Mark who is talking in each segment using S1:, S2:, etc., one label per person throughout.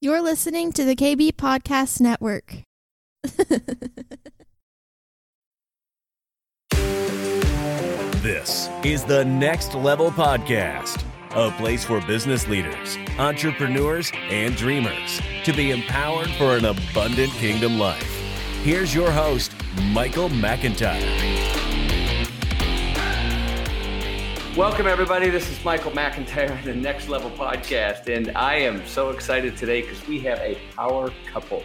S1: You're listening to the KB Podcast Network.
S2: This is the Next Level Podcast, a place for business leaders, entrepreneurs, and dreamers to be empowered for an abundant kingdom life. Here's your host, Michael McIntyre.
S3: Welcome, everybody. This is Michael McIntyre, on the Next Level Podcast. And I am so excited today because we have a power couple.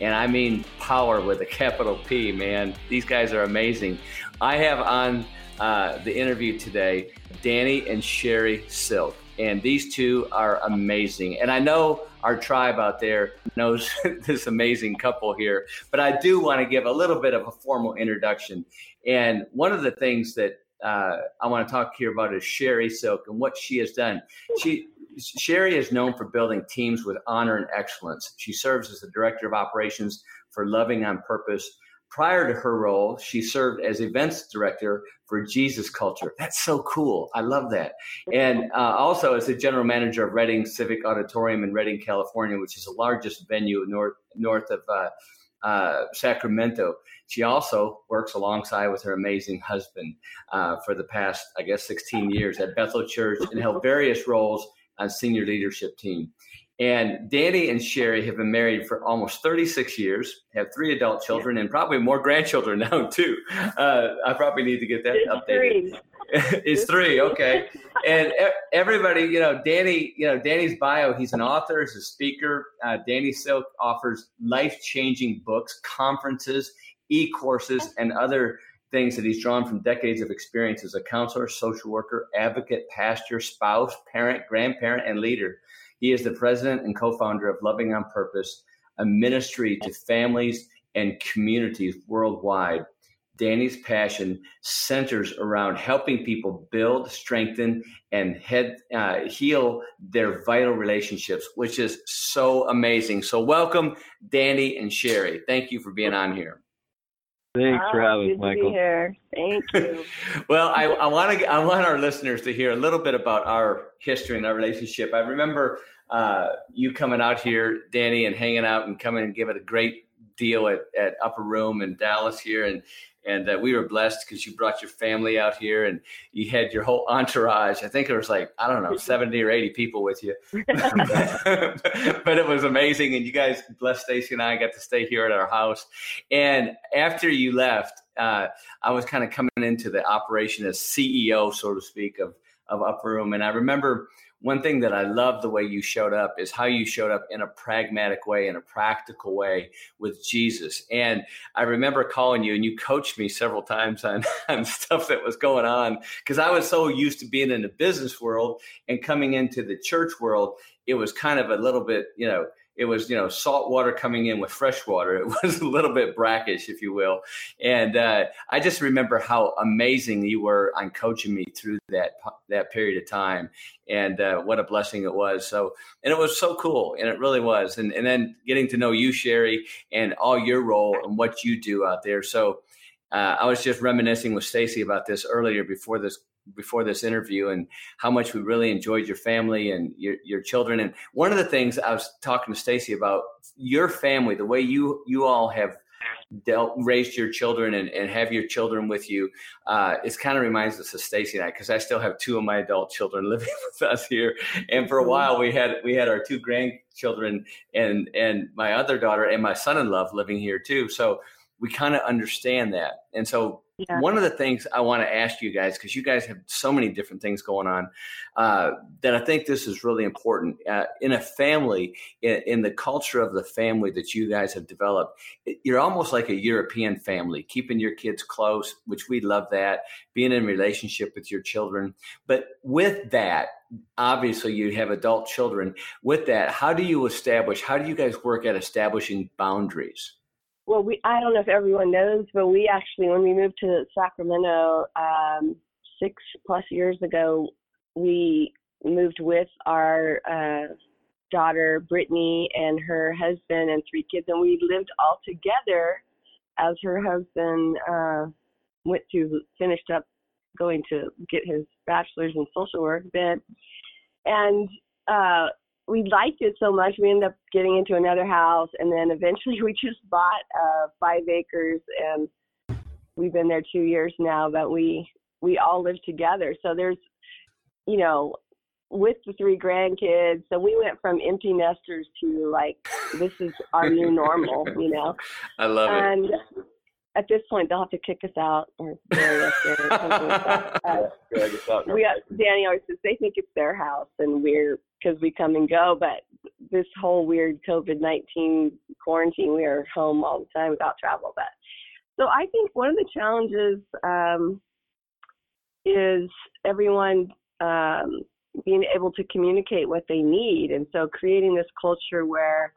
S3: And I mean power with a capital P, man. These guys are amazing. I have on uh, the interview today Danny and Sherry Silk. And these two are amazing. And I know our tribe out there knows this amazing couple here, but I do want to give a little bit of a formal introduction. And one of the things that uh, I want to talk here about is Sherry Silk and what she has done. She Sherry is known for building teams with honor and excellence. She serves as the director of operations for Loving on Purpose. Prior to her role, she served as events director for Jesus Culture. That's so cool. I love that. And uh, also as the general manager of Redding Civic Auditorium in Redding, California, which is the largest venue north north of uh, uh, Sacramento. She also works alongside with her amazing husband uh, for the past, I guess, 16 years at Bethel Church and held various roles on senior leadership team. And Danny and Sherry have been married for almost 36 years, have three adult children, and probably more grandchildren now too. Uh, I probably need to get that
S4: it's
S3: updated.
S4: Three.
S3: it's three, okay. And everybody, you know, Danny, you know, Danny's bio. He's an author, he's a speaker. Uh, Danny Silk offers life-changing books, conferences, e-courses, and other things that he's drawn from decades of experience as a counselor, social worker, advocate, pastor, spouse, parent, grandparent, and leader. He is the president and co founder of Loving on Purpose, a ministry to families and communities worldwide. Danny's passion centers around helping people build, strengthen, and head, uh, heal their vital relationships, which is so amazing. So, welcome, Danny and Sherry. Thank you for being on here.
S5: Thanks for
S4: Oh,
S5: having us,
S4: good to
S5: Michael.
S4: be here. Thank you.
S3: well, I, I want to I want our listeners to hear a little bit about our history and our relationship. I remember uh, you coming out here, Danny, and hanging out and coming and giving a great deal at, at Upper Room in Dallas here, and and uh, we were blessed because you brought your family out here and you had your whole entourage. I think there was like I don't know seventy or eighty people with you, but it was amazing. And you guys blessed Stacy and I got to stay here at our house. And after you left, uh, I was kind of coming into the operation as CEO, so to speak, of of Upper Room. And I remember one thing that I love the way you showed up is how you showed up in a pragmatic way, in a practical way with Jesus. And I remember calling you and you coached me several times on, on stuff that was going on because I was so used to being in the business world and coming into the church world. It was kind of a little bit, you know, it was you know salt water coming in with fresh water. It was a little bit brackish if you will. And uh, i just remember how amazing you were on coaching me through that that period of time. And uh, what a blessing it was. So and it was so cool and it really was. And, and then getting to know you sherry and all your role and what you do out there. So uh, i was just reminiscing with stacy about this earlier before this before this interview and how much we really enjoyed your family and your, your children. And one of the things I was talking to Stacy about your family, the way you, you all have dealt, raised your children and, and have your children with you. Uh, it kind of reminds us of Stacy and I, cause I still have two of my adult children living with us here. And for a while we had, we had our two grandchildren and, and my other daughter and my son-in-law living here too. So we kind of understand that. And so yeah. one of the things I want to ask you guys, because you guys have so many different things going on, uh, that I think this is really important. Uh, in a family, in, in, the culture of the family that you guys have developed, you're almost like a European family, keeping your kids close, which we love that, being in relationship with your children. But with that, obviously you have adult children. With that, how do you establish, how do you guys work at establishing boundaries?
S4: Well, we I don't know if everyone knows, but we actually when we moved to Sacramento um, six plus years ago, we moved with our uh, daughter Brittany and her husband and three kids, and we lived all together as her husband uh, went to finished up going to get his bachelor's in social work then, and uh, we liked it so much we ended up getting into another house and then eventually we just bought uh five acres and we've been there two years now but we we all live together. So there's you know with the three grandkids so we went from empty nesters to like this is our new normal you know?
S3: I love
S4: and it at this point they'll have to kick us out or bury us there or something like that. Uh, we uh, Danny always says they think it's their house and we're because we come and go, but this whole weird COVID nineteen quarantine, we are home all the time without travel. But so I think one of the challenges um, is everyone um, being able to communicate what they need, and so creating this culture where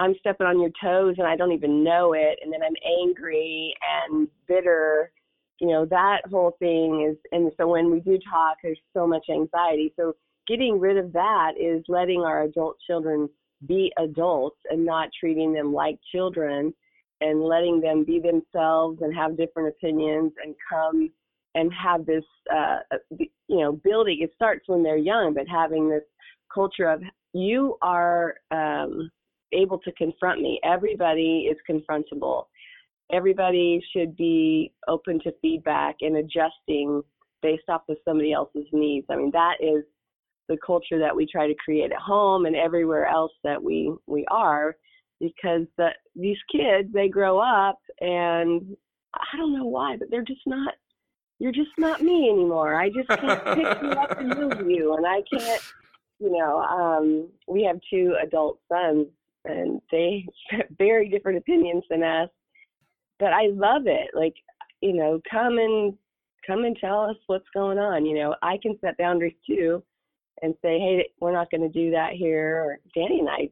S4: I'm stepping on your toes and I don't even know it, and then I'm angry and bitter. You know, that whole thing is, and so when we do talk, there's so much anxiety. So getting rid of that is letting our adult children be adults and not treating them like children and letting them be themselves and have different opinions and come and have this, uh, you know, building. It starts when they're young, but having this culture of you are, um, able to confront me. Everybody is confrontable. Everybody should be open to feedback and adjusting based off of somebody else's needs. I mean, that is the culture that we try to create at home and everywhere else that we we are because the, these kids they grow up and I don't know why, but they're just not you're just not me anymore. I just can't pick you up and move you and I can't you know, um we have two adult sons and they have very different opinions than us. But I love it. Like, you know, come and come and tell us what's going on. You know, I can set boundaries too and say, hey, we're not going to do that here. Or Danny and I,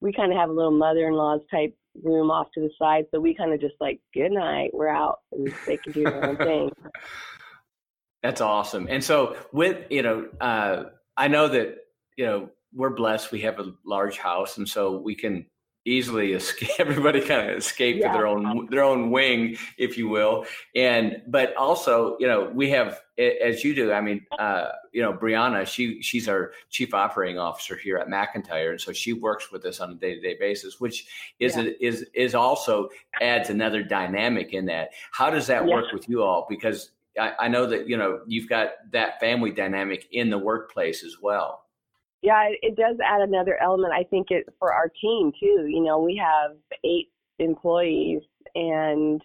S4: we kind of have a little mother-in-law's type room off to the side, so we kind of just like, good night, we're out, and they can do their own thing.
S3: That's awesome. And so, with you know, uh, I know that you know we're blessed. We have a large house, and so we can easily escape. Everybody kind of escape yeah. to their own their own wing, if you will. And but also, you know, we have as you do. I mean, uh, you know, Brianna, she she's our chief operating officer here at McIntyre, and so she works with us on a day to day basis, which is yeah. is is also adds another dynamic in that. How does that yeah. work with you all? Because I, I know that you know you've got that family dynamic in the workplace as well
S4: yeah, it does add another element. I think it for our team too. You know, we have eight employees, and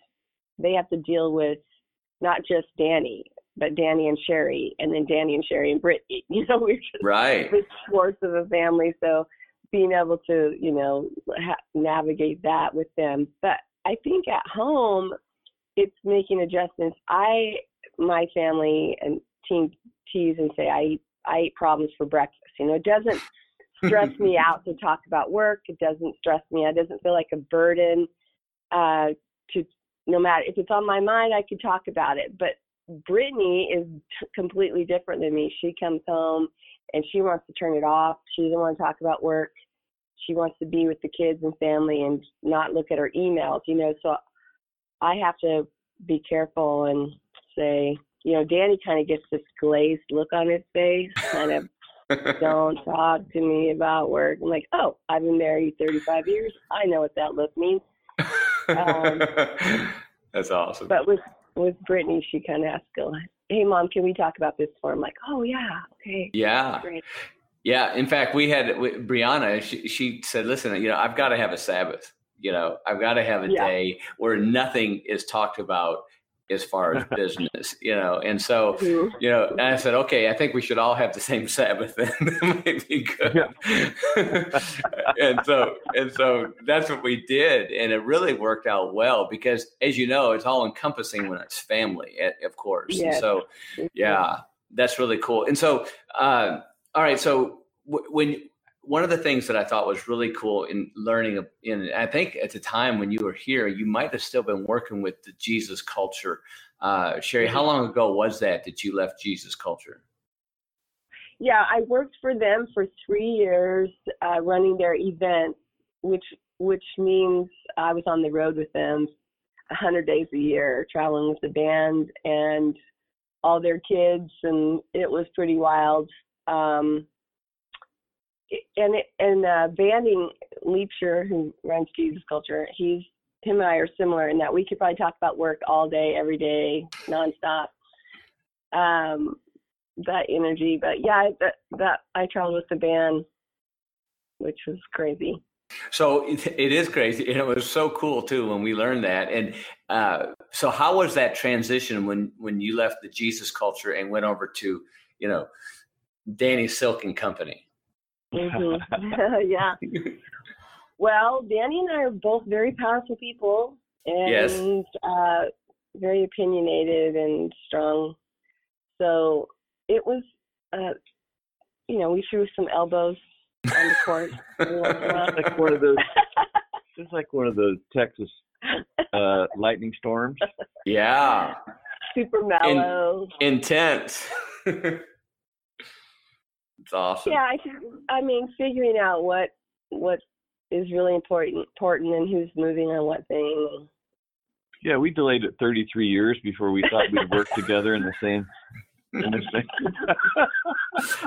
S4: they have to deal with not just Danny, but Danny and Sherry, and then Danny and Sherry and Brittany. You know, we're just
S3: right.
S4: the Schwartz of a family. So being able to, you know, ha- navigate that with them. But I think at home, it's making adjustments. I, my family and team tease and say I I eat problems for breakfast. You know, it doesn't stress me out to talk about work. It doesn't stress me. It doesn't feel like a burden. Uh, to no matter if it's on my mind, I could talk about it. But Brittany is t- completely different than me. She comes home and she wants to turn it off. She doesn't want to talk about work. She wants to be with the kids and family and not look at her emails. You know, so I have to be careful and say, you know, Danny kind of gets this glazed look on his face, kind of, don't talk to me about work. I'm like, oh, I've been married 35 years. I know what that look means.
S3: Um, That's awesome.
S4: But with with Brittany, she kind of has to go, hey, mom, can we talk about this for? I'm like, oh yeah, okay.
S3: Yeah. Great. Yeah. In fact, we had we, Brianna. She, she said, listen, you know, I've got to have a Sabbath. You know, I've got to have a yeah. day where nothing is talked about as far as business, you know. And so, mm-hmm. you know, and I said, okay, I think we should all have the same Sabbath then. that might be good. Yeah. and so, and so that's what we did. And it really worked out well because as you know, it's all encompassing when it's family, eh, of course. Yes. And so, yeah, that's really cool. And so, uh, all right. So w- when, one of the things that I thought was really cool in learning, in I think at the time when you were here, you might have still been working with the Jesus culture. Uh, Sherry, how long ago was that that you left Jesus culture?
S4: Yeah, I worked for them for three years, uh, running their events, which which means I was on the road with them, a hundred days a year, traveling with the band and all their kids, and it was pretty wild. Um, and and uh, Banning Liebscher, who runs Jesus Culture, he's him and I are similar in that we could probably talk about work all day, every day, nonstop. Um, that energy, but yeah, that that I traveled with the band, which was crazy.
S3: So it, it is crazy, and it was so cool too when we learned that. And uh, so, how was that transition when when you left the Jesus culture and went over to, you know, Danny Silk and Company?
S4: Mm-hmm. yeah. Well, Danny and I are both very powerful people, and
S3: Yes.
S4: uh, very opinionated and strong. So it was, uh, you know, we threw some elbows on the court. every once in a while.
S5: It's like one of those. It's like one of those Texas uh, lightning storms.
S3: Yeah,
S4: Super mellow.
S3: intense. It's awesome.
S4: Yeah, I I mean, figuring out what what is really important, important, and who's moving on what thing.
S5: Yeah, we delayed it 33 years before we thought we'd work together in the same. In the same.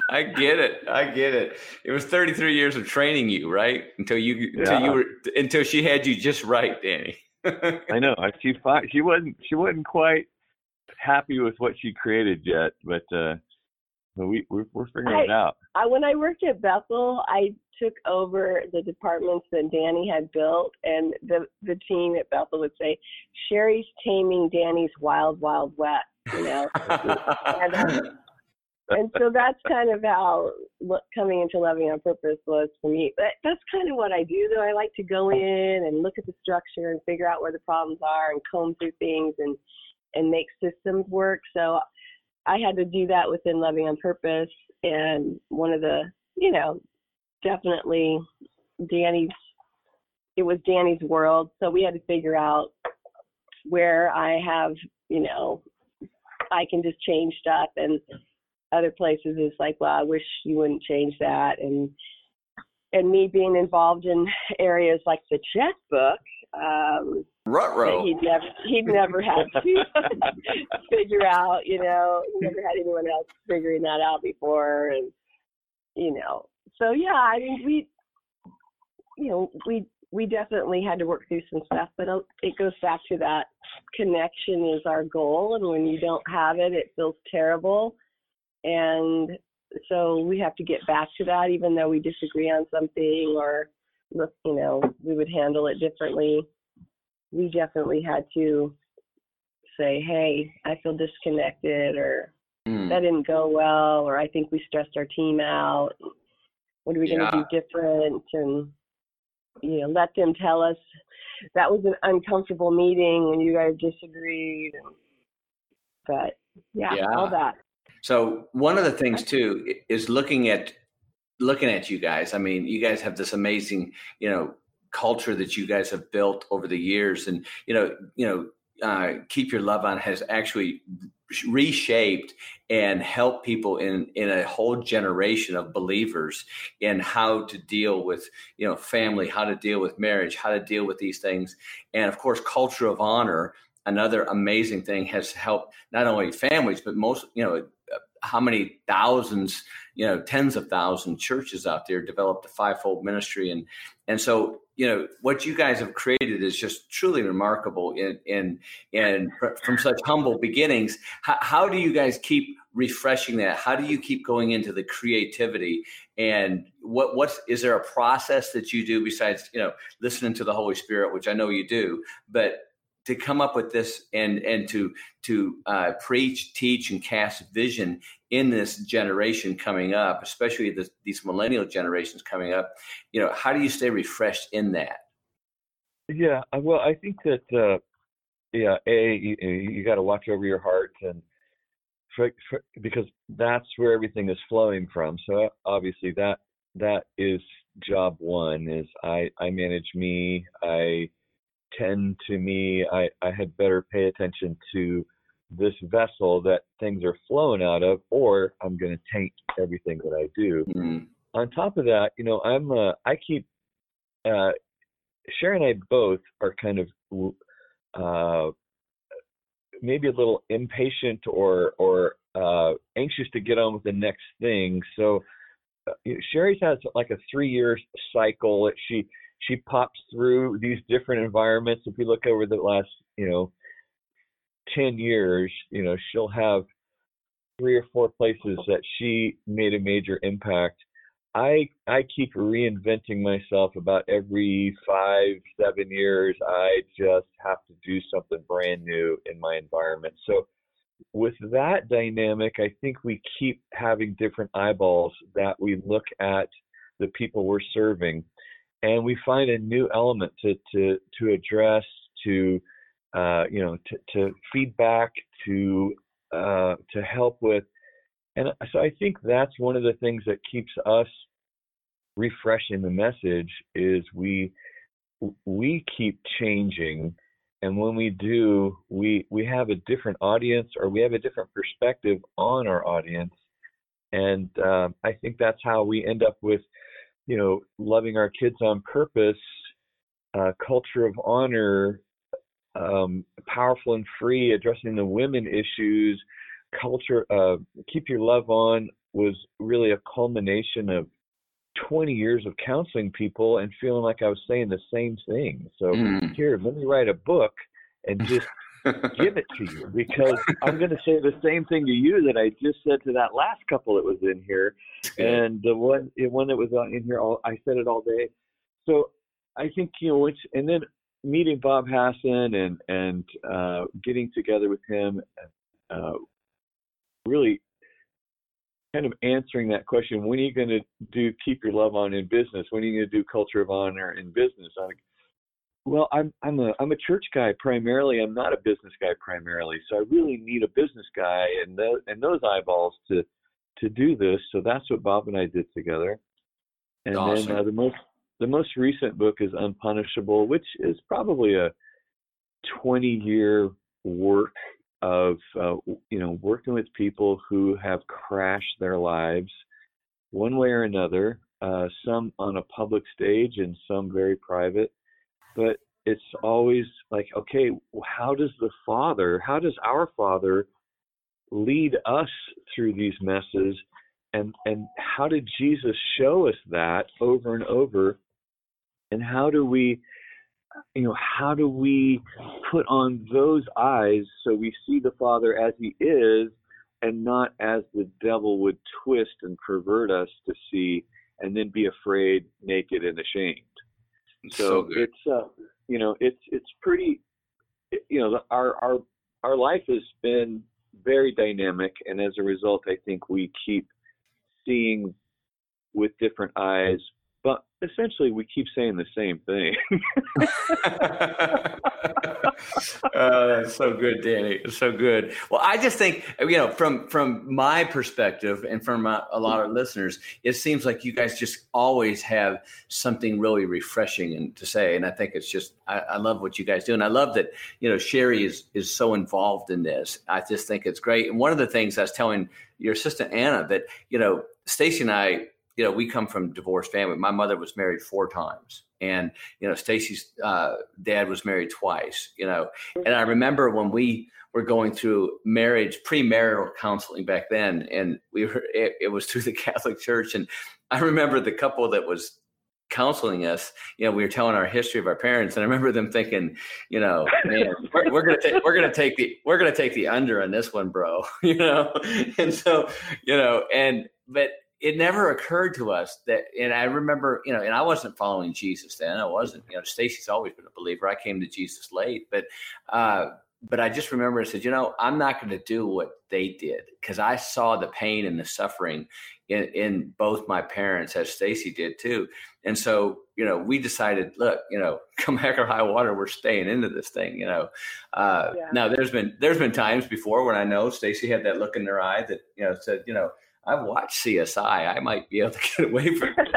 S3: I get it. I get it. It was 33 years of training you, right? Until you until you were until she had you just right, Danny.
S5: I know. I- She she wasn't she wasn't quite happy with what she created yet, but uh, but we we're, we're figuring it out.
S4: I, when I worked at Bethel, I took over the departments that Danny had built, and the the team at Bethel would say, "Sherry's taming Danny's wild, wild west." You know, and, uh, and so that's kind of how what coming into loving on purpose was for me. But that's kind of what I do, though. I like to go in and look at the structure and figure out where the problems are and comb through things and and make systems work. So I had to do that within Loving on Purpose, and one of the, you know, definitely Danny's. It was Danny's world, so we had to figure out where I have, you know, I can just change stuff, and other places it's like, well, I wish you wouldn't change that, and and me being involved in areas like the checkbook, um,
S3: Rutro.
S4: he'd never he'd never had to figure out, you know, he never had anyone else figuring that out before and you know. So yeah, I mean we you know, we we definitely had to work through some stuff, but uh, it goes back to that connection is our goal and when you don't have it it feels terrible and so we have to get back to that even though we disagree on something or you know we would handle it differently we definitely had to say, hey, I feel disconnected or
S3: Mm.
S4: that didn't go well or I think we stressed our team out. What are we going to do different? And, you know, let them tell us that was an uncomfortable meeting and you guys disagreed. But yeah,
S3: Yeah.
S4: all that.
S3: So one of the things too is looking at looking at you guys. I mean, you guys have this amazing, you know, culture that you guys have built over the years, and you know, you know, uh, keep your love on has actually reshaped and helped people in in a whole generation of believers in how to deal with you know family, how to deal with marriage, how to deal with these things, and of course, culture of honor. Another amazing thing has helped not only families but most you know how many thousands, you know, tens of thousands churches out there developed a fivefold ministry, and and so you know what you guys have created is just truly remarkable. In in and from such humble beginnings, how, how do you guys keep refreshing that? How do you keep going into the creativity? And what what's is there a process that you do besides you know listening to the Holy Spirit, which I know you do, but to come up with this and and to to uh, preach, teach, and cast vision in this generation coming up, especially this, these millennial generations coming up. You know, how do you stay refreshed in that?
S5: Yeah, uh, well, I think that uh, yeah, a you, you got to watch over your heart and for, for, because that's where everything is flowing from. So obviously that that is job one. Is I I manage me. I tend to me. I I had better pay attention to this vessel that things are flowing out of, or I'm going to taint everything that I do
S3: Mm,
S5: on top of that, you know, I'm uh, I keep uh, Sharon and I both are kind of uh, maybe a little impatient or or uh, anxious to get on with the next thing. So uh, Sherry's has like a three year cycle that she she pops through these different environments. If you look over the last, you know, 10 years, you know, she'll have three or four places that she made a major impact. I I keep reinventing myself about every five, seven years. I just have to do something brand new in my environment. So with that dynamic, I think we keep having different eyeballs that we look at the people we're serving and we find a new element to to to address to uh, you know to, to feedback to uh, to help with. And so i think that's one of the things that keeps us refreshing the message is we we keep changing. And when we do we we have a different audience or we have a different perspective on our audience. And uh, i think that's how we end up with you know, loving our kids on purpose, uh, culture of honor, um, powerful and free, addressing the women issues, culture, uh, keep your love on was really a culmination of 20 years of counseling people and feeling like I was saying the same thing. So mm. here, let me write a book and just give it to you because I'm going to say the same thing to you that I just said to that last couple that was in here, and the one the one that was in here. All, I said it all day. So I think you know which, and then meeting Bob Hasson and and uh, getting together with him, uh, really kind of answering that question. When are you going to do keep your love on in business? When are you going to do culture of honor in business? I, well, I'm I'm a I'm a church guy primarily. I'm not a business guy primarily. So I really need a business guy and those and those eyeballs to to do this. So that's what Bob and I did together. And awesome. then uh, the most the most recent book is Unpunishable, which is probably a 20 year work of uh, you know working with people who have crashed their lives one way or another. Uh, some on a public stage and some very private but it's always like, okay, how does the Father, how does our Father lead us through these messes? And, and how did Jesus show us that over and over? And how do we, you know, how do we put on those eyes so we see the Father as He is and not as the devil would twist and pervert us to see and then be afraid, naked, and ashamed? So, so it's uh, you know it's it's pretty you know our our our life has been very dynamic, and as a result, I think we keep seeing with different eyes but essentially we keep saying the same thing.
S3: uh, that's so good, Danny. It's So good. Well, I just think you know, from from my perspective and from a, a lot of listeners, it seems like you guys just always have something really refreshing and to say. And I think it's just I, I love what you guys do, and I love that you know Sherry is is so involved in this. I just think it's great. And one of the things I was telling your assistant Anna that you know Stacy and I you know, we come from divorced family. My mother was married four times, and you know, Stacy's uh, dad was married twice. You know, and I remember when we were going through marriage premarital counseling back then, and we were it, it was through the Catholic Church, and I remember the couple that was counseling us, you know, we were telling our history of our parents, and I remember them thinking, you know, man, we're, we're gonna take we're gonna take the we're gonna take the under on this one, bro, you know, and so you know, and but it never occurred to us that, and I remember, you know, and I wasn't following Jesus then. I wasn't, you know, Stacy's always been a believer. I came to Jesus late, but, uh, but I just remember I said, you know, I'm not going to do what they did because I saw the pain and the suffering in, in both my parents, as Stacy did too. And so, you know, we decided, look, you know, come heck or high water, we're staying into this thing. You know, uh, yeah. now there's been there's been times before when I know Stacy had that look in her eye that you know said, you know, I've watched CSI. I might be able to get away from it.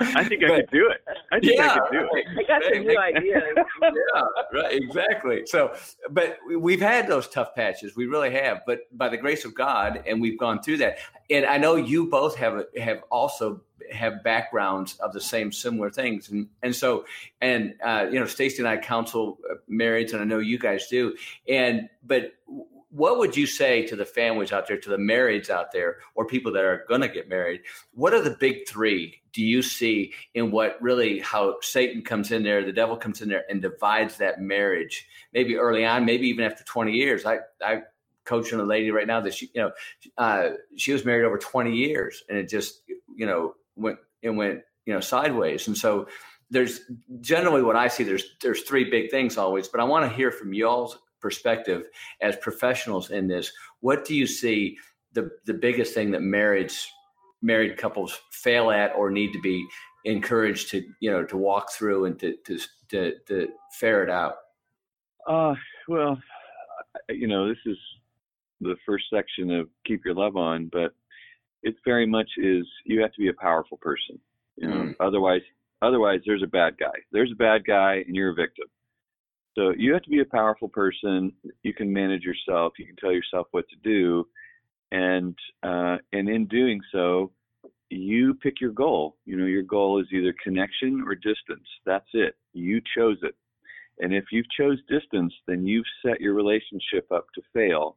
S5: I think I could do it. I think
S3: yeah,
S5: I could do
S4: it. I got some new ideas.
S3: yeah, right, exactly. So, but we've had those tough patches. We really have. But by the grace of God, and we've gone through that. And I know you both have have also have backgrounds of the same similar things and and so and uh, you know Stacy and I counsel marrieds and I know you guys do and but what would you say to the families out there, to the marrieds out there, or people that are going to get married? What are the big three do you see in what really how Satan comes in there, the devil comes in there and divides that marriage? Maybe early on, maybe even after 20 years. I, I coaching a lady right now that she, you know, uh, she was married over 20 years and it just, you know, went, it went, you know, sideways. And so there's generally what I see, there's, there's three big things always, but I want to hear from y'all's perspective as professionals in this. What do you see the, the biggest thing that marriage, married couples fail at or need to be encouraged to, you know, to walk through and to, to, to, to ferret out?
S5: Uh, well, you know, this is the first section of keep your love on, but it very much is you have to be a powerful person. You know, mm. otherwise, otherwise there's a bad guy. There's a bad guy, and you're a victim. So you have to be a powerful person. You can manage yourself. You can tell yourself what to do, and uh, and in doing so, you pick your goal. You know, your goal is either connection or distance. That's it. You chose it. And if you've chose distance, then you've set your relationship up to fail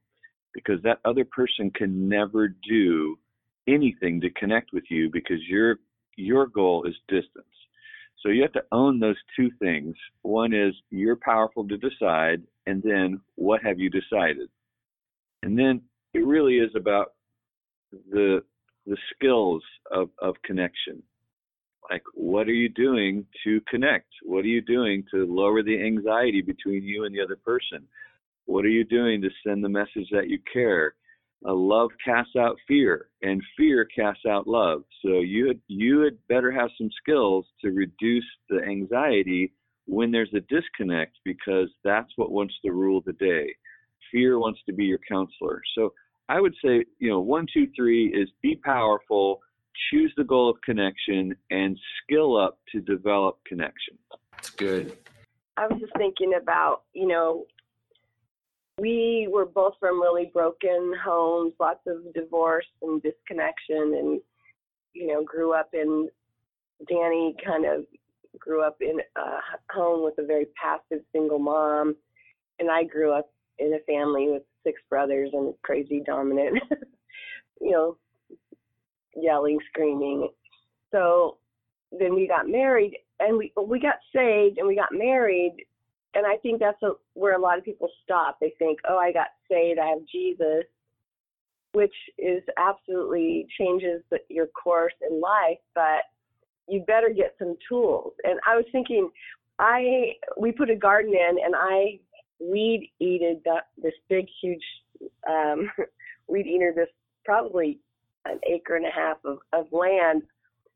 S5: because that other person can never do anything to connect with you because your your goal is distance. So you have to own those two things. One is you're powerful to decide, and then what have you decided? And then it really is about the the skills of, of connection. Like what are you doing to connect? What are you doing to lower the anxiety between you and the other person? What are you doing to send the message that you care? Uh, love casts out fear, and fear casts out love. So you had, you had better have some skills to reduce the anxiety when there's a disconnect, because that's what wants to rule the day. Fear wants to be your counselor. So I would say, you know, one, two, three is be powerful, choose the goal of connection, and skill up to develop connection.
S3: That's good.
S4: I was just thinking about, you know, we were both from really broken homes, lots of divorce and disconnection, and you know, grew up in. Danny kind of grew up in a home with a very passive single mom, and I grew up in a family with six brothers and crazy dominant, you know, yelling, screaming. So then we got married, and we we got saved, and we got married and I think that's a, where a lot of people stop. They think, oh, I got saved, I have Jesus, which is absolutely changes the, your course in life, but you better get some tools. And I was thinking, I we put a garden in, and I weed eated this big, huge um, weed eater, this probably an acre and a half of, of land.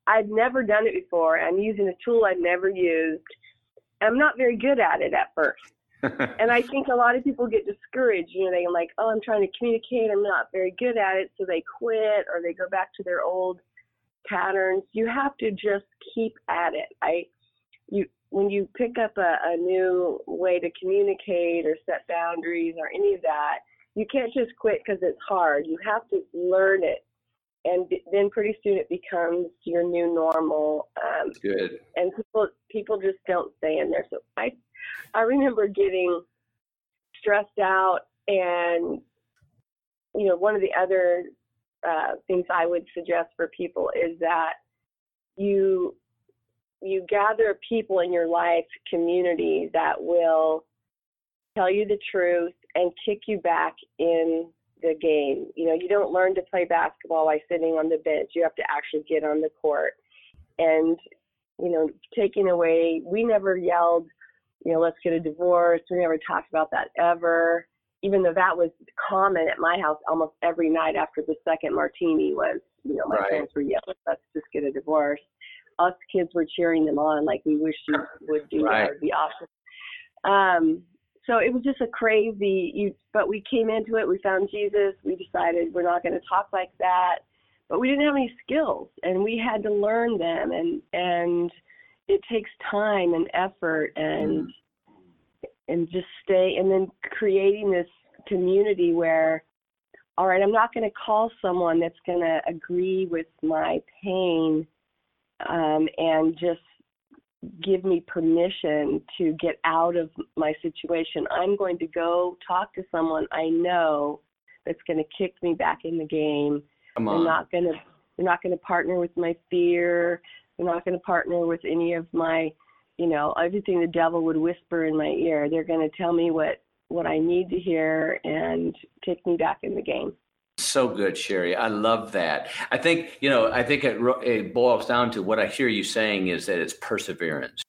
S4: I'd never done it before. I'm using a tool I'd never used I'm not very good at it at first. and I think a lot of people get discouraged. You know, they're like, oh, I'm trying to communicate. I'm not very good at it. So they quit or they go back to their old patterns. You have to just keep at it. I, you, when you pick up a, a new way to communicate or set boundaries or any of that, you can't just quit because it's hard. You have to learn it and then pretty soon it becomes your new normal.
S3: Um, good.
S4: And people people just don't stay in there. So I I remember getting stressed out, and you know one of the other uh, things I would suggest for people is that you you gather people in your life community that will tell you the truth and kick you back in the game. You know, you don't learn to play basketball by sitting on the bench. You have to actually get on the court. And, you know, taking away, we never yelled, you know, let's get a divorce. We never talked about that ever. Even though that was common at my house almost every night after the second martini was, you know, my right. parents were yelling, let's just get a divorce. Us kids were cheering them on like we wish you would do right. that. Would be awesome. Um, so it was just a crazy you but we came into it we found jesus we decided we're not going to talk like that. But we didn't have any skills and we had to learn them and and it takes time and effort and and just stay and then creating this community where all right i'm not going to call someone that's going to agree with my pain um and just give me permission to get out of my situation. I'm going to go talk to someone I know that's going to kick me back in the game.
S3: Come
S4: They're not going to they're not going to partner with my fear. They're not going to partner with any of my, you know, everything the devil would whisper in my ear. They're going to tell me what what I need to hear and kick me back in the game.
S3: So good, Sherry. I love that. I think, you know, I think it, it boils down to what I hear you saying is that it's perseverance.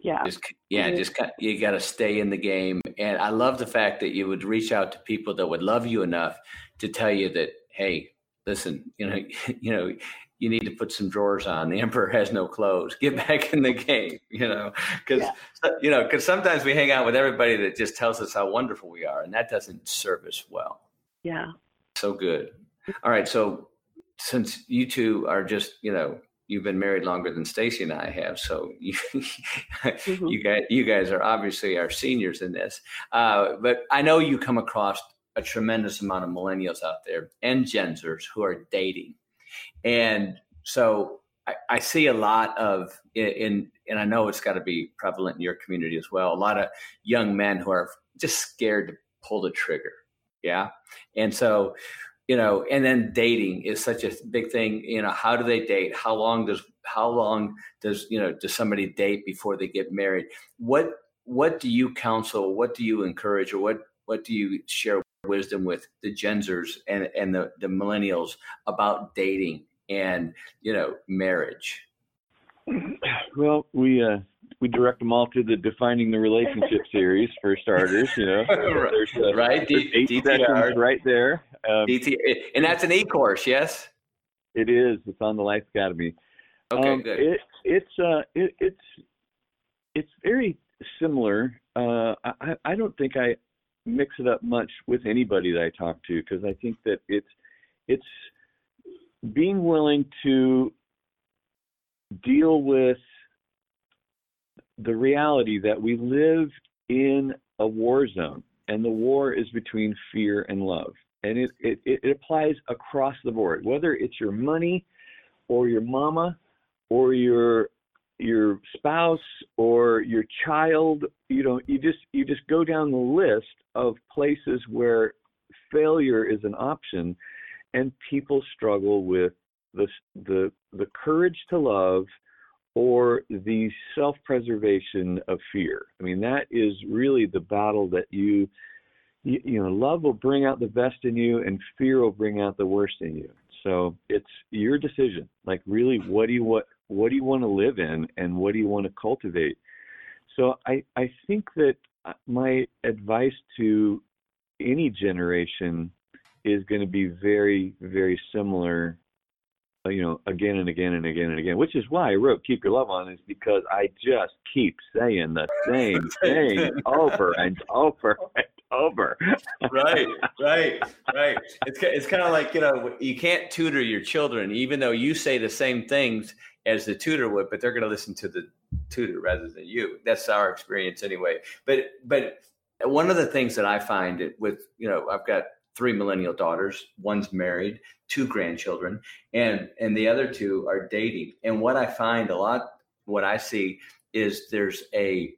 S4: Yeah.
S3: Just, yeah,
S4: Mhm.
S3: just you got to stay in the game. And I love the fact that you would reach out to people that would love you enough to tell you that, hey, listen, you know, you know, you need to put some drawers on. The emperor has no clothes. Get back in the game, you know, because
S4: Yeah.
S3: you know, because sometimes we hang out with everybody that just tells us how wonderful we are, and that doesn't serve us well.
S4: Yeah.
S3: So good. All right. So since you two are just, you know, you've been married longer than Stacy and I have, so you,
S4: Mhm.
S3: you guys, you guys are obviously our seniors in this. Uh, but I know you come across a tremendous amount of millennials out there and Genzers who are dating, and so I, I see a lot of in, and I know it's got to be prevalent in your community as well. A lot of young men who are just scared to pull the trigger. Yeah. And so, you know, and then dating is such a big thing. You know, how do they date? How long does how long does you know does somebody date before they get married? What what do you counsel? What do you encourage, or what what do you share wisdom with the Genzers and and the the millennials about dating and you know marriage?
S5: Well, we uh, we direct them all to the defining the relationship series for starters. You know, there's uh,
S3: Right,
S5: there's
S3: D-
S5: eight
S3: DTR.
S5: sessions right there. Um,
S3: DT, and that's an e-course, yes.
S5: it is. It's on the Life Academy.
S3: Okay,
S5: Um,
S3: good.
S5: It, it's uh, it, it's it's very similar. Uh, I I don't think I mix it up much with anybody that I talk to because I think that it's it's being willing to deal with the reality that we live in a war zone and the war is between fear and love. And it, it, it applies across the board whether it's your money or your mama or your your spouse or your child. You know you just you just go down the list of places where failure is an option and people struggle with the the the courage to love or the self-preservation of fear. I mean that is really the battle that you you, you know love will bring out the best in you and fear will bring out the worst in you. So it's your decision like really what do you what what do you want to live in and what do you want to cultivate? So i i think that uh, my advice to any generation is going to be very very similar Uh, you know again and again and again and again which is why i wrote keep your love on is because i just keep saying the same thing over and over and over
S3: right, right, right. It's it's kind of like you know you can't tutor your children, even though you say the same things as the tutor would, but they're going to listen to the tutor rather than you. That's our experience anyway. But but one of the things that I find it with you know I've got three millennial daughters. One's married, two grandchildren, and and the other two are dating. And what I find a lot, what I see is there's a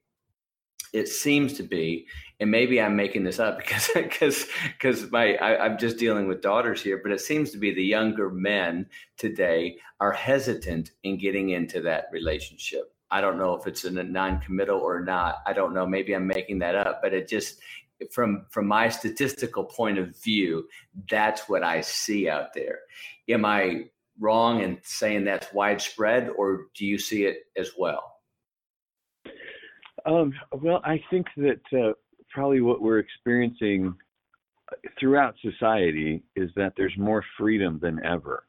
S3: it seems to be and maybe I'm making this up because because because my I, I'm just dealing with daughters here, but it seems to be the younger men today are hesitant in getting into that relationship. I don't know if it's a non-committal or not. I don't know. Maybe I'm making that up, but it just from from my statistical point of view, that's what I see out there. Am I wrong in saying that's widespread, or do you see it as well?
S5: Um, well, I think that uh, probably what we're experiencing throughout society is that there's more freedom than ever.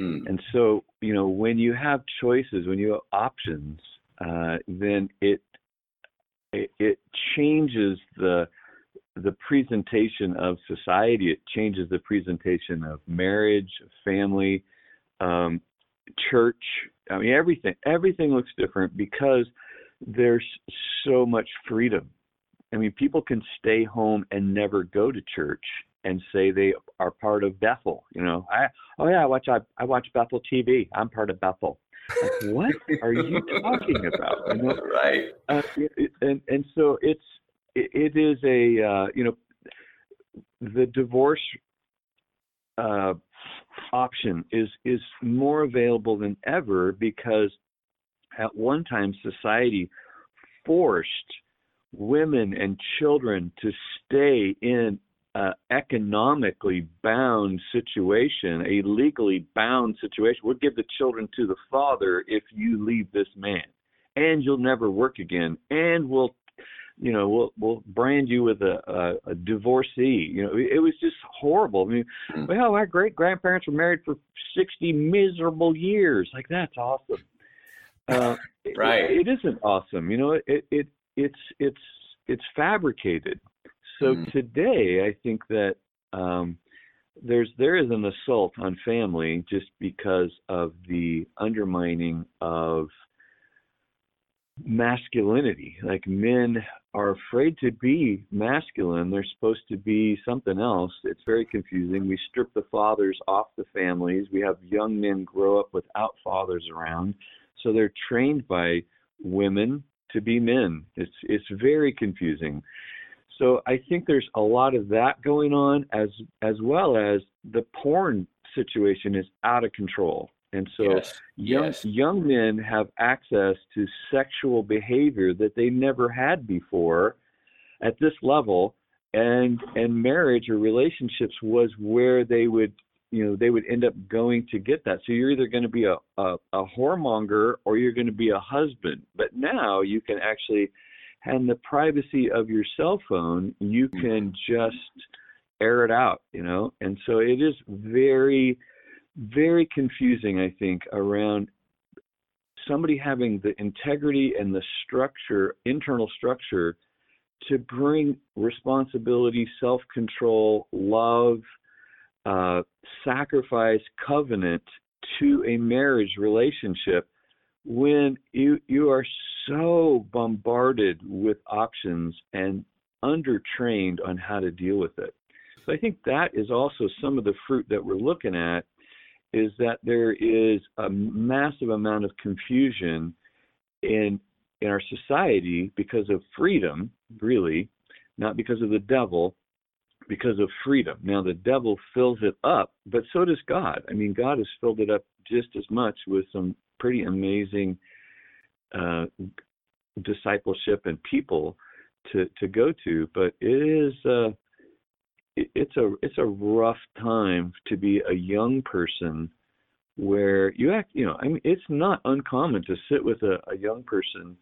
S3: Mm.
S5: And so, you know, when you have choices, when you have options, uh, then it, it it changes the the presentation of society. It changes the presentation of marriage, family, um, church. I mean, everything everything looks different because there's so much freedom. I mean, people can stay home and never go to church and say they are part of Bethel. You know, I oh yeah, I watch I, I watch Bethel TV. I'm part of Bethel. Like, what are you talking about? You know?
S3: Right.
S5: Uh, and and so it's it, it is a uh, you know the divorce uh, option is is more available than ever because at one time society forced women and children to stay in an economically bound situation, a legally bound situation. We'll give the children to the father if you leave this man, and you'll never work again, and we'll you know, we'll we'll brand you with a, a, a divorcee. You know, it was just horrible. I mean, mm. well, our great grandparents were married for sixty miserable years. Like that's awesome. Uh,
S3: right.
S5: It, it isn't awesome. You know, it it it's it's it's fabricated. So mm. today, I think that um, there's there is an assault on family just because of the undermining of masculinity. Like men are afraid to be masculine. They're supposed to be something else. It's very confusing. We strip the fathers off the families. We have young men grow up without fathers around. So they're trained by women to be men. It's it's very confusing. So I think there's a lot of that going on as as well as the porn situation is out of control. And so yes. young yes. young men have access to sexual behavior that they never had before at this level and and marriage or relationships was where they would you know they would end up going to get that so you're either going to be a, a, a whoremonger or you're going to be a husband but now you can actually and the privacy of your cell phone you can just air it out you know and so it is very very confusing, I think, around somebody having the integrity and the structure, internal structure, to bring responsibility, self control, love, uh, sacrifice, covenant to a marriage relationship when you you are so bombarded with options and undertrained on how to deal with it. So I think that is also some of the fruit that we're looking at is that there is a massive amount of confusion in in our society because of freedom, really, not because of the devil, because of freedom. Now the devil fills it up, but so does God. I mean, God has filled it up just as much with some pretty amazing uh, discipleship and people to to go to, but it is. Uh, it's a it's a rough time to be a young person where you act you know i mean it's not uncommon to sit with a, a young person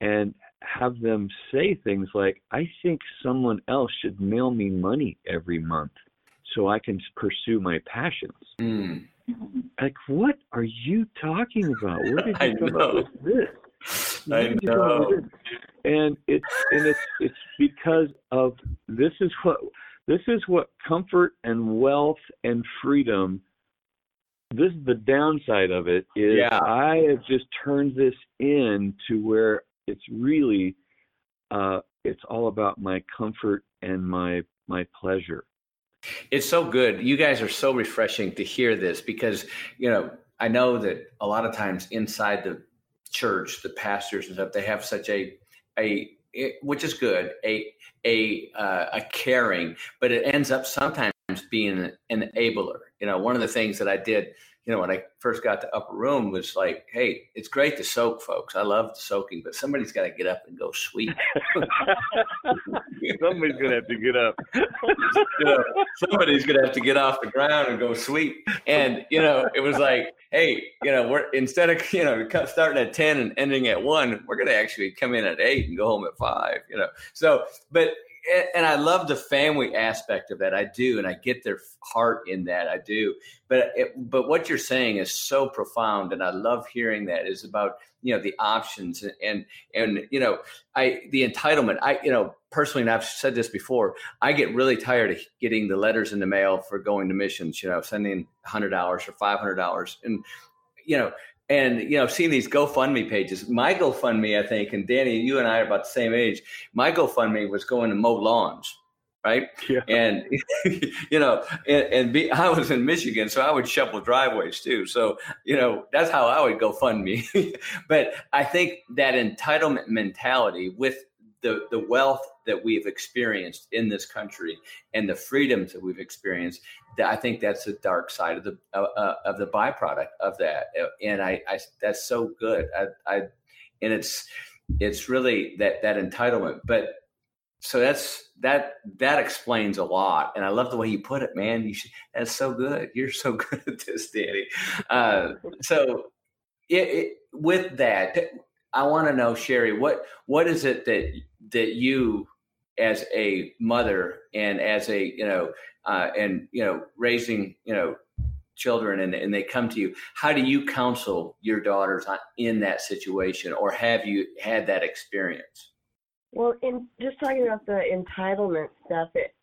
S5: and have them say things like i think someone else should mail me money every month so i can pursue my passions. Mm. like what are you talking about? Where did you come up with this?
S3: I know.
S5: And it's and it's it's because of this is what this is what comfort and wealth and freedom. This is the downside of it. Is
S3: yeah.
S5: I have just turned this in to where it's really, uh, it's all about my comfort and my my pleasure.
S3: It's so good. You guys are so refreshing to hear this because you know I know that a lot of times inside the church, the pastors and stuff, they have such a a it, which is good, a a uh, a caring, but it ends up sometimes being an enabler. You know, one of the things that I did you know, when I first got to Upper Room was like, hey, it's great to soak, folks. I love soaking, but somebody's got to get up and go sweep.
S5: somebody's going to have to get up.
S3: you know, somebody's going to have to get off the ground and go sweep. And, you know, it was like, hey, you know, we're instead of, you know, starting at 10 and ending at one, we're going to actually come in at eight and go home at five, you know. So, but and I love the family aspect of that. I do, and I get their heart in that. I do. But it, but what you're saying is so profound, and I love hearing that. Is about you know the options and, and and you know I the entitlement. I you know personally, and I've said this before. I get really tired of getting the letters in the mail for going to missions. You know, sending hundred dollars or five hundred dollars, and you know and you know seeing these gofundme pages my gofundme i think and danny you and i are about the same age my gofundme was going to mow lawns right?
S5: Yeah.
S3: And you know, and, and be, I was in Michigan, so I would shovel driveways too. So you know, that's how I would go fund me. but I think that entitlement mentality with the the wealth that we've experienced in this country and the freedoms that we've experienced, I think that's the dark side of the uh, uh, of the byproduct of that. And I, I that's so good. I, I and it's it's really that that entitlement, but so that's that that explains a lot. And i love the way you put it man. You should, that's so good. You're so good at this danny. Uh, so it, it, with that i want to know sheri what what is it that that you as a mother and as a you know uh, and you know raising you know children and, and they come to you how do you counsel your daughters in that situation or have you had that experience
S4: well, in just talking about the entitlement stuff, it,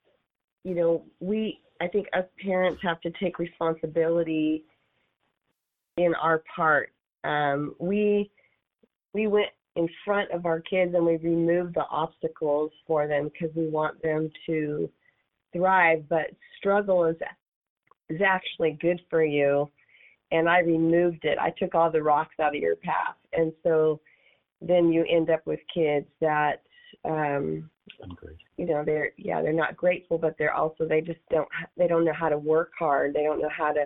S4: you know, we, I think us parents have to take responsibility in our part. Um, we, we went in front of our kids and we remove the obstacles for them because we want them to thrive. But struggle is is actually good for you, and I removed it. I took all the rocks out of your path, and so then you end up with kids that um you know they're yeah they're not grateful but they're also they just don't they don't know how to work hard they don't know how to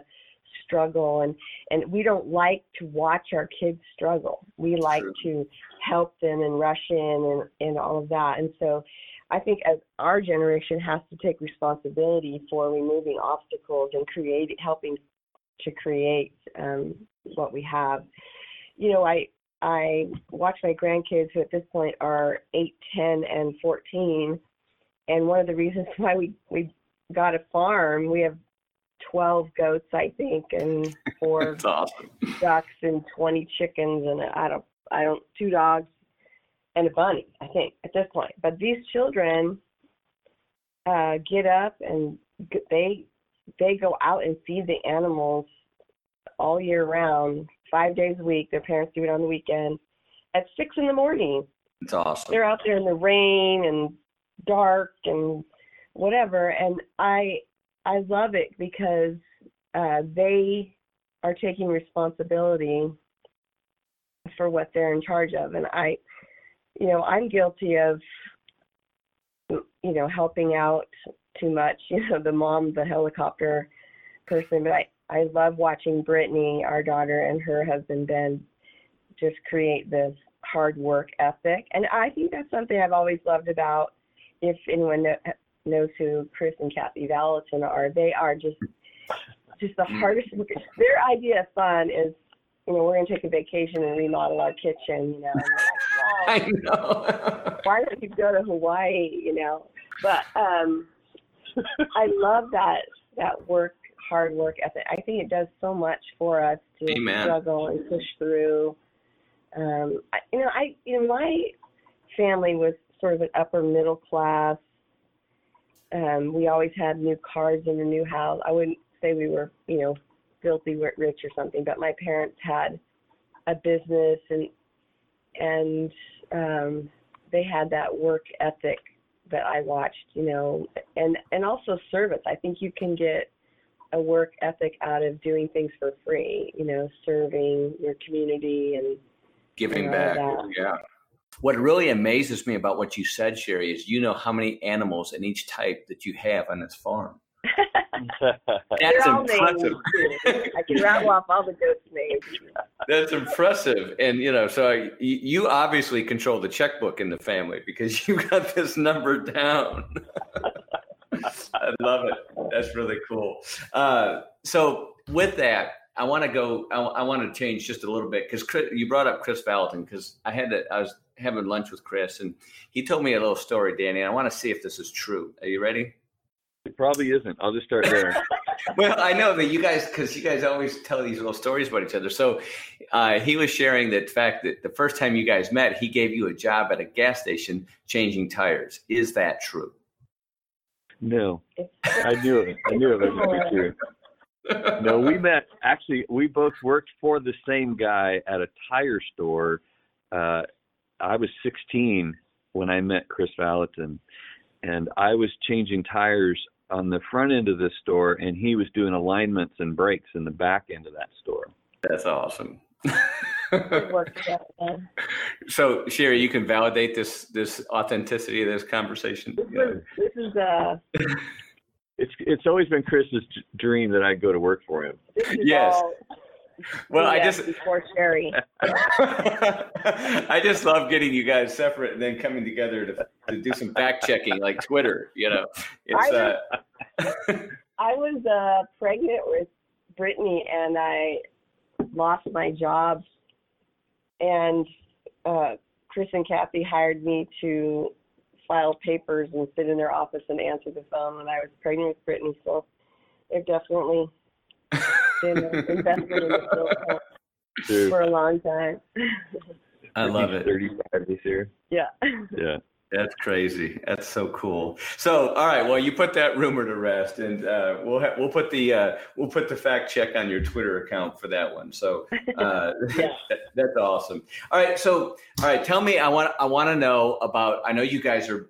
S4: struggle and and we don't like to watch our kids struggle we like True. to help them and rush in and and all of that and so i think as our generation has to take responsibility for removing obstacles and create helping to create um what we have you know i I watch my grandkids, who at this point are 8, 10, and 14. And one of the reasons why we, we got a farm, we have 12 goats, I think, and four
S3: awesome.
S4: ducks and 20 chickens, and I don't, I don't, two dogs and a bunny, I think, at this point. But these children uh, get up and they they go out and feed the animals all year round five days a week. Their parents do it on the weekend at six in the morning.
S3: It's awesome.
S4: They're out there in the rain and dark and whatever, and I I love it because uh, they are taking responsibility for what they're in charge of, and I, you know, I'm guilty of, you know, helping out too much. You know, the mom, the helicopter person, but I I love watching Brittany, our daughter, and her husband Ben just create this hard work ethic. And I think that's something I've always loved about, if anyone knows who Kris and Kathy Vallotton are, they are just just the hardest. Their idea of fun is, you know, we're going to take a vacation and remodel our kitchen, you know.
S3: Like, I know.
S4: why don't you go to Hawaii, you know? But um I love that that work hard work ethic. I think it does so much for us to
S3: Amen.
S4: struggle and push through. Um, I, you know, I you know my family was sort of an upper middle class. Um, we always had new cars in the new house. I wouldn't say we were you know filthy rich or something, but my parents had a business and and um, they had that work ethic that I watched, you know, and and also service. I think you can get a work ethic out of doing things for free, you know, serving your community and
S3: giving back. Yeah. What really amazes me about what you said, Sheri, is you know how many animals in each type that you have on this farm. That's impressive.
S4: I can rattle off all the goats' names.
S3: That's impressive, and you know, so you obviously control the checkbook in the family because you got this number down. I love it. That's really cool. Uh, so with that, I want to go. I, I want to change just a little bit because you brought up Kris Vallotton because I had to. I was having lunch with Kris and he told me a little story, Danny. And I want to see if this is true. Are you ready?
S5: It probably isn't. I'll just start there.
S3: well, I know that you guys, because you guys always tell these little stories about each other. So uh, he was sharing the fact that the first time you guys met, he gave you a job at a gas station changing tires. Is that true?
S5: No, I knew it. I knew it wasn't true. No, we met. Actually, we both worked for the same guy at a tire store. Uh, I was 16 when I met Kris Vallotton, and I was changing tires on the front end of this store, and he was doing alignments and brakes in the back end of that store.
S3: That's awesome.
S4: It worked out, yeah.
S3: so Sheri, you can validate this this authenticity of this conversation.
S4: This is, this is uh
S5: It's it's always been Kris's dream that I go to work for him.
S4: this is
S3: Yes.
S4: all
S3: Well, I just
S4: before Sheri.
S3: I just love getting you guys separate and then coming together to, to do some fact checking like Twitter. You know, it's uh,
S4: I was uh, pregnant with Brittany, and I lost my job. And uh, Kris and Kathy hired me to file papers and sit in their office and answer the phone when I was pregnant with Brittany. So they've definitely been an investment in the field
S5: Dude,
S4: for a long time.
S3: I love it.
S5: 35 this year.
S4: yeah.
S5: Yeah.
S3: That's crazy. That's so cool. So, all right. Well, you put that rumor to rest, and uh, we'll ha- we'll put the uh, we'll put the fact check on your Twitter account for that one. So uh,
S4: Yeah.
S3: that- that's awesome. All right. So, all right. Tell me. I want I want to know about. I know you guys are.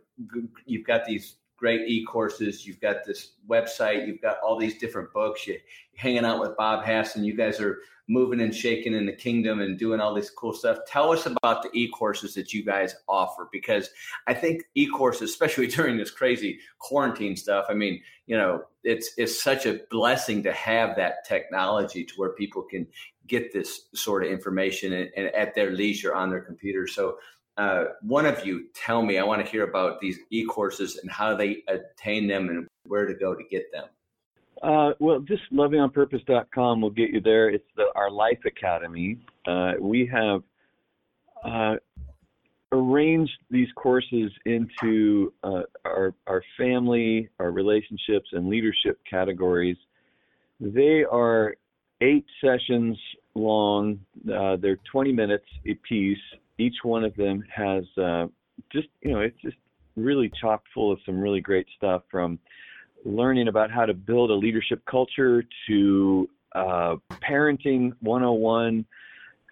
S3: You've got these great e courses. You've got this website. You've got all these different books. You're hanging out with Bob Hasson. You guys are moving and shaking in the kingdom and doing all this cool stuff. Tell us about the e courses that you guys offer because I think e-courses, especially during this crazy quarantine stuff, I mean, you know, it's it's such a blessing to have that technology to where people can get this sort of information and, and at their leisure on their computer. So, uh, one of you, tell me, I want to hear about these e-courses and how they attain them and where to go to get them.
S5: Uh, well, just lovingonpurpose.com will get you there. It's the, our Life Academy. Uh, we have uh, arranged these courses into uh, our our family, our relationships, and leadership categories. They are eight sessions long. Uh, they're 20 minutes a piece. Each one of them has uh, just you know it's just really chock full of some really great stuff from learning about how to build a leadership culture to uh, parenting 101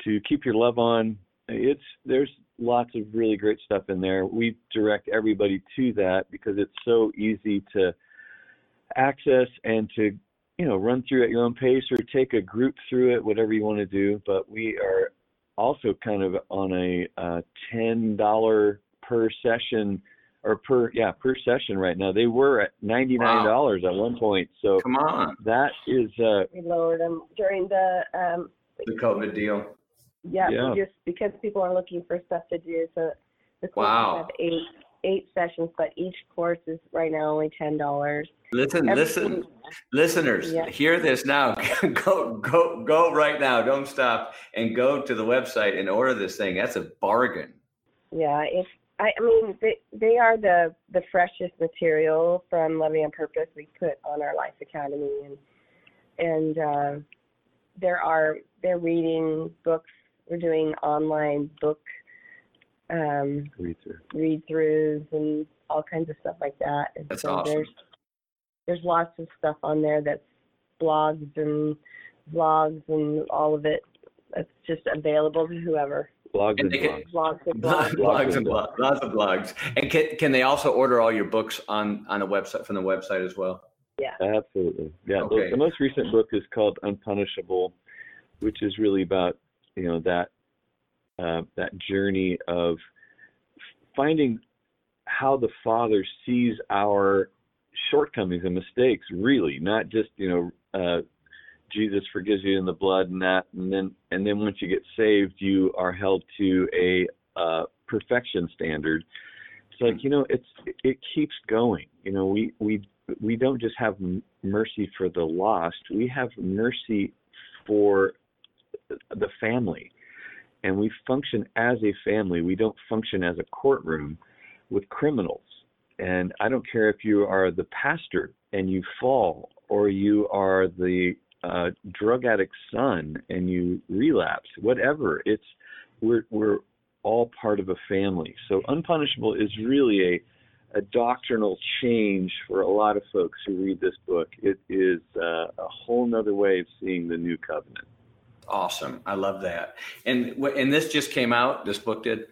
S5: to keep your love on. It's there's lots of really great stuff in there. We direct everybody to that because it's so easy to access and to you know run through at your own pace or take a group through it whatever you want to do but we are also kind of on a uh, $10 per session or per yeah per session right now. They were at ninety nine dollars at one point. So
S3: Come on,
S5: that is uh
S4: We lowered them during the um,
S3: the COVID deal.
S4: Yeah,
S5: Yeah.
S4: just because people are looking for stuff to do. So the courses
S3: Wow.
S4: have eight eight sessions, but each course is right now only ten dollars.
S3: Listen, listen, listeners,
S4: Yeah.
S3: hear this now. go, go, go right now. Don't stop and go to the website and order this thing. That's a bargain.
S4: Yeah, it's I, I mean they they are the the freshest material from Loving on Purpose we put on our Life Academy and and uh, there are they're reading books. We're doing online book um,
S5: read through.
S4: read throughs and all kinds of stuff like that. And
S3: That's
S4: so
S3: awesome.
S4: There's there's lots of stuff on there that's blogs and vlogs and all of it that's just available to whoever.
S5: blogs
S3: And
S5: and
S3: they can-
S5: blogs.
S4: Blogs and blogs.
S3: blogs and blogs, lots of blogs. And can, can they also order all your books on on a website from the website as well? Yeah.
S5: Absolutely. Yeah. the-
S3: Okay.
S5: The, most recent book is called Unpunishable, which is really about you know that uh, that journey of finding how the Father sees our shortcomings and mistakes. Really, not just you know. Uh, Jesus forgives you in the blood and that, and then and then once you get saved, you are held to a uh, perfection standard. It's like you know, it's it keeps going. You know, we we we don't just have mercy for the lost; we have mercy for the family, and we function as a family. We don't function as a courtroom with criminals. And I don't care if you are the pastor and you fall, or you are the uh, drug addict's son and you relapse. Whatever, it's we're we're all part of a family. So unpunishable is really a a doctrinal change for a lot of folks who read this book. It is uh, a whole nother way of seeing the new covenant.
S3: Awesome, I love that. And and this just came out. This book did.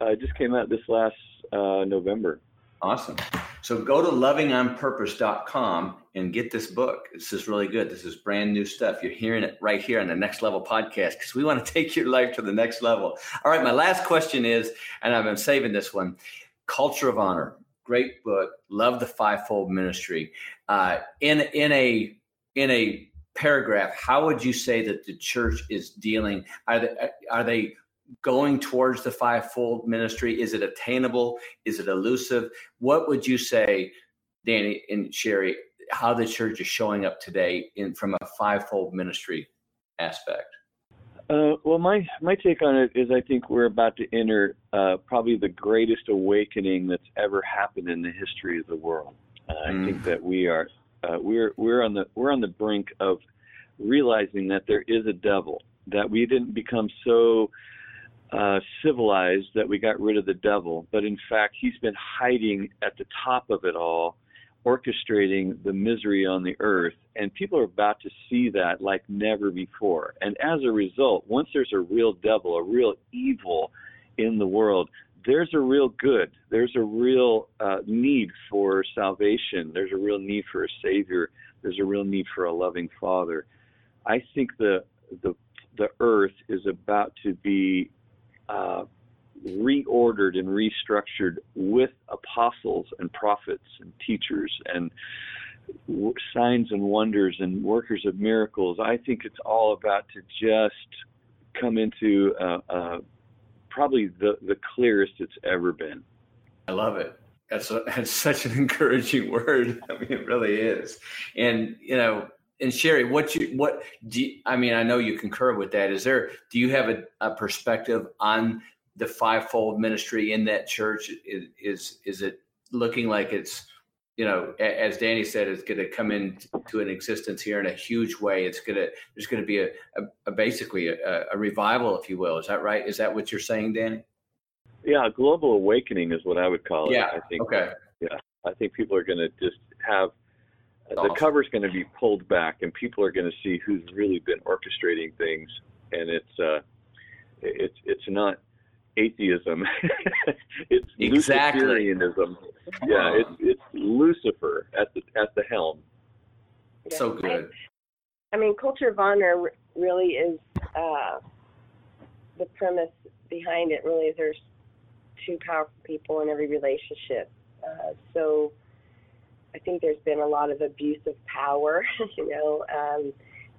S5: Uh, it just came out this last uh, November.
S3: Awesome. So go to lovingonpurpose.com and get this book. This is really good. This is brand new stuff. You're hearing it right here on the Next Level podcast because we want to take your life to the next level. All right. My last question is, and I've been saving this one Culture of Honor. Great book. Love the fivefold ministry. Uh, in in a in a paragraph, how would you say that the church is dealing? Are they, are they going towards the fivefold ministry? Is it attainable? Is it elusive? What would you say, Danny and Sheri, how the church is showing up today in from a fivefold ministry aspect?
S5: Uh, well, my my take on it is I think we're about to enter uh, probably the greatest awakening that's ever happened in the history of the world. Uh, mm. I think that we are uh, we're we're on the we're on the brink of realizing that there is a devil that we didn't become so uh, civilized that we got rid of the devil, but in fact, he's been hiding at the top of it all, orchestrating the misery on the earth. And people are about to see that like never before. And as a result, once there's a real devil, a real evil in the world, there's a real good. There's a real uh, need for salvation. There's a real need for a savior. There's a real need for a loving father. I think the the the earth is about to be uh, reordered and restructured with apostles and prophets and teachers and w- signs and wonders and workers of miracles. I think it's all about to just come into uh, uh, probably the, the clearest it's ever been.
S3: I love it. That's, a, that's such an encouraging word. I mean, it really is. And, you know, and Sheri, what you what do you, I mean? I know you concur with that. Is there? Do you have a, a perspective on the fivefold ministry in that church? Is, is is it looking like it's you know, as Danny said, it's going to come into an existence here in a huge way. It's going to there's going to be a, a, a basically a, a, revival, if you will. Is that right? Is that what you're saying, Danny?
S5: Yeah, global awakening is what I would call
S3: it.
S5: Yeah.
S3: I think. Okay.
S5: Yeah, I think people are going to just have the cover's going to be pulled back, and people are going to see who's really been orchestrating things, and it's uh, it's it's not atheism, it's
S3: exactly.
S5: Luciferianism. Yeah, it's it's Lucifer at the at the helm.
S3: So good.
S4: I, I mean, culture of honor really is uh, the premise behind it. Really, there's two powerful people in every relationship. Uh, so I think there's been a lot of abuse of power, you know, um,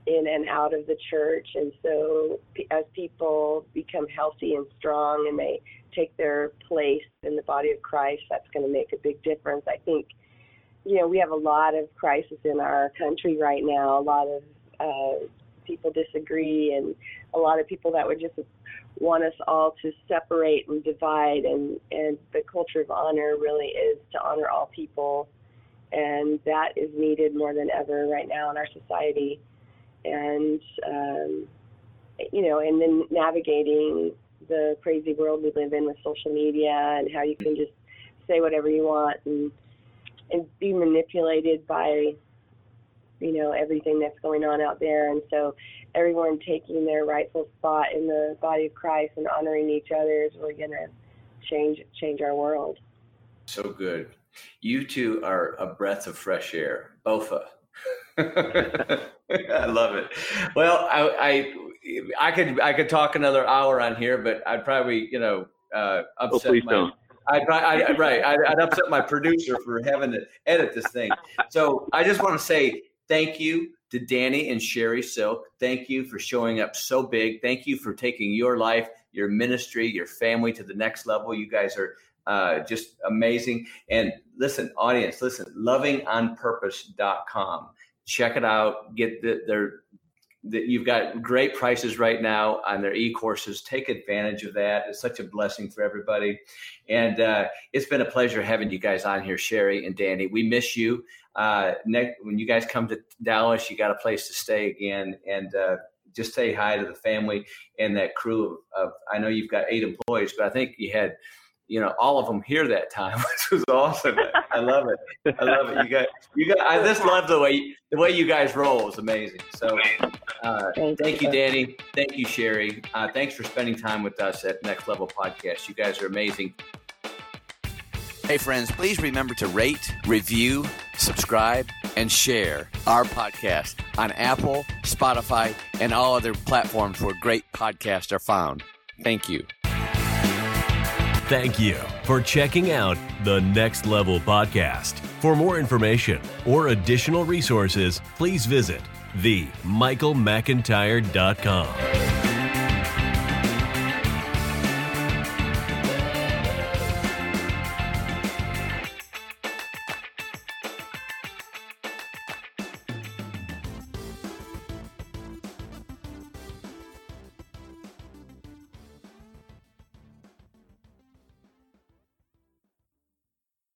S4: in and out of the church. And so as people become healthy and strong and they take their place in the body of Christ, that's going to make a big difference. I think, you know, we have a lot of crisis in our country right now, a lot of uh, people disagree, and a lot of people that would just want us all to separate and divide. And, and the culture of honor really is to honor all people and that is needed more than ever right now in our society. And um, you know, and then navigating the crazy world we live in with social media and how you can just say whatever you want and and be manipulated by you know everything that's going on out there. And so everyone taking their rightful spot in the body of Christ and honoring each other is really going to change change our world.
S3: So good. You two are a breath of fresh air, bofa. I love it. Well, I, I, I could I could talk another hour on here, but I'd probably you know uh,
S5: oh,
S3: upset
S5: oh,
S3: my.
S5: Don't.
S3: I'd, I, right. I'd, I'd upset my producer for having to edit this thing. So I just want to say thank you to Danny and Sheri Silk. Thank you for showing up so big. Thank you for taking your life, your ministry, your family to the next level. You guys are uh, just amazing. And listen, audience, listen, lovingonpurpose.com. Check it out. Get the, their, the, you've got great prices right now on their e-courses. Take advantage of that. It's such a blessing for everybody. And uh, it's been a pleasure having you guys on here, Sheri and Danny. We miss you. Uh, next, when you guys come to Dallas, you got a place to stay again. And uh, just say hi to the family and that crew of, of, I know you've got eight employees, but I think you had you know all of them here that time, which was awesome. I love it. I love it. You guys, you guys. I just love the way the way you guys roll is amazing. So, uh, thank you, Danny. Thank you, Sheri. Uh, thanks for spending time with us at Next Level Podcast. You guys are amazing. Hey, friends, please remember to rate, review, subscribe, and share our podcast on Apple, Spotify, and all other platforms where great podcasts are found. Thank you.
S2: Thank you for checking out the Next Level Podcast. For more information or additional resources, please visit themichaelmcintyre.com.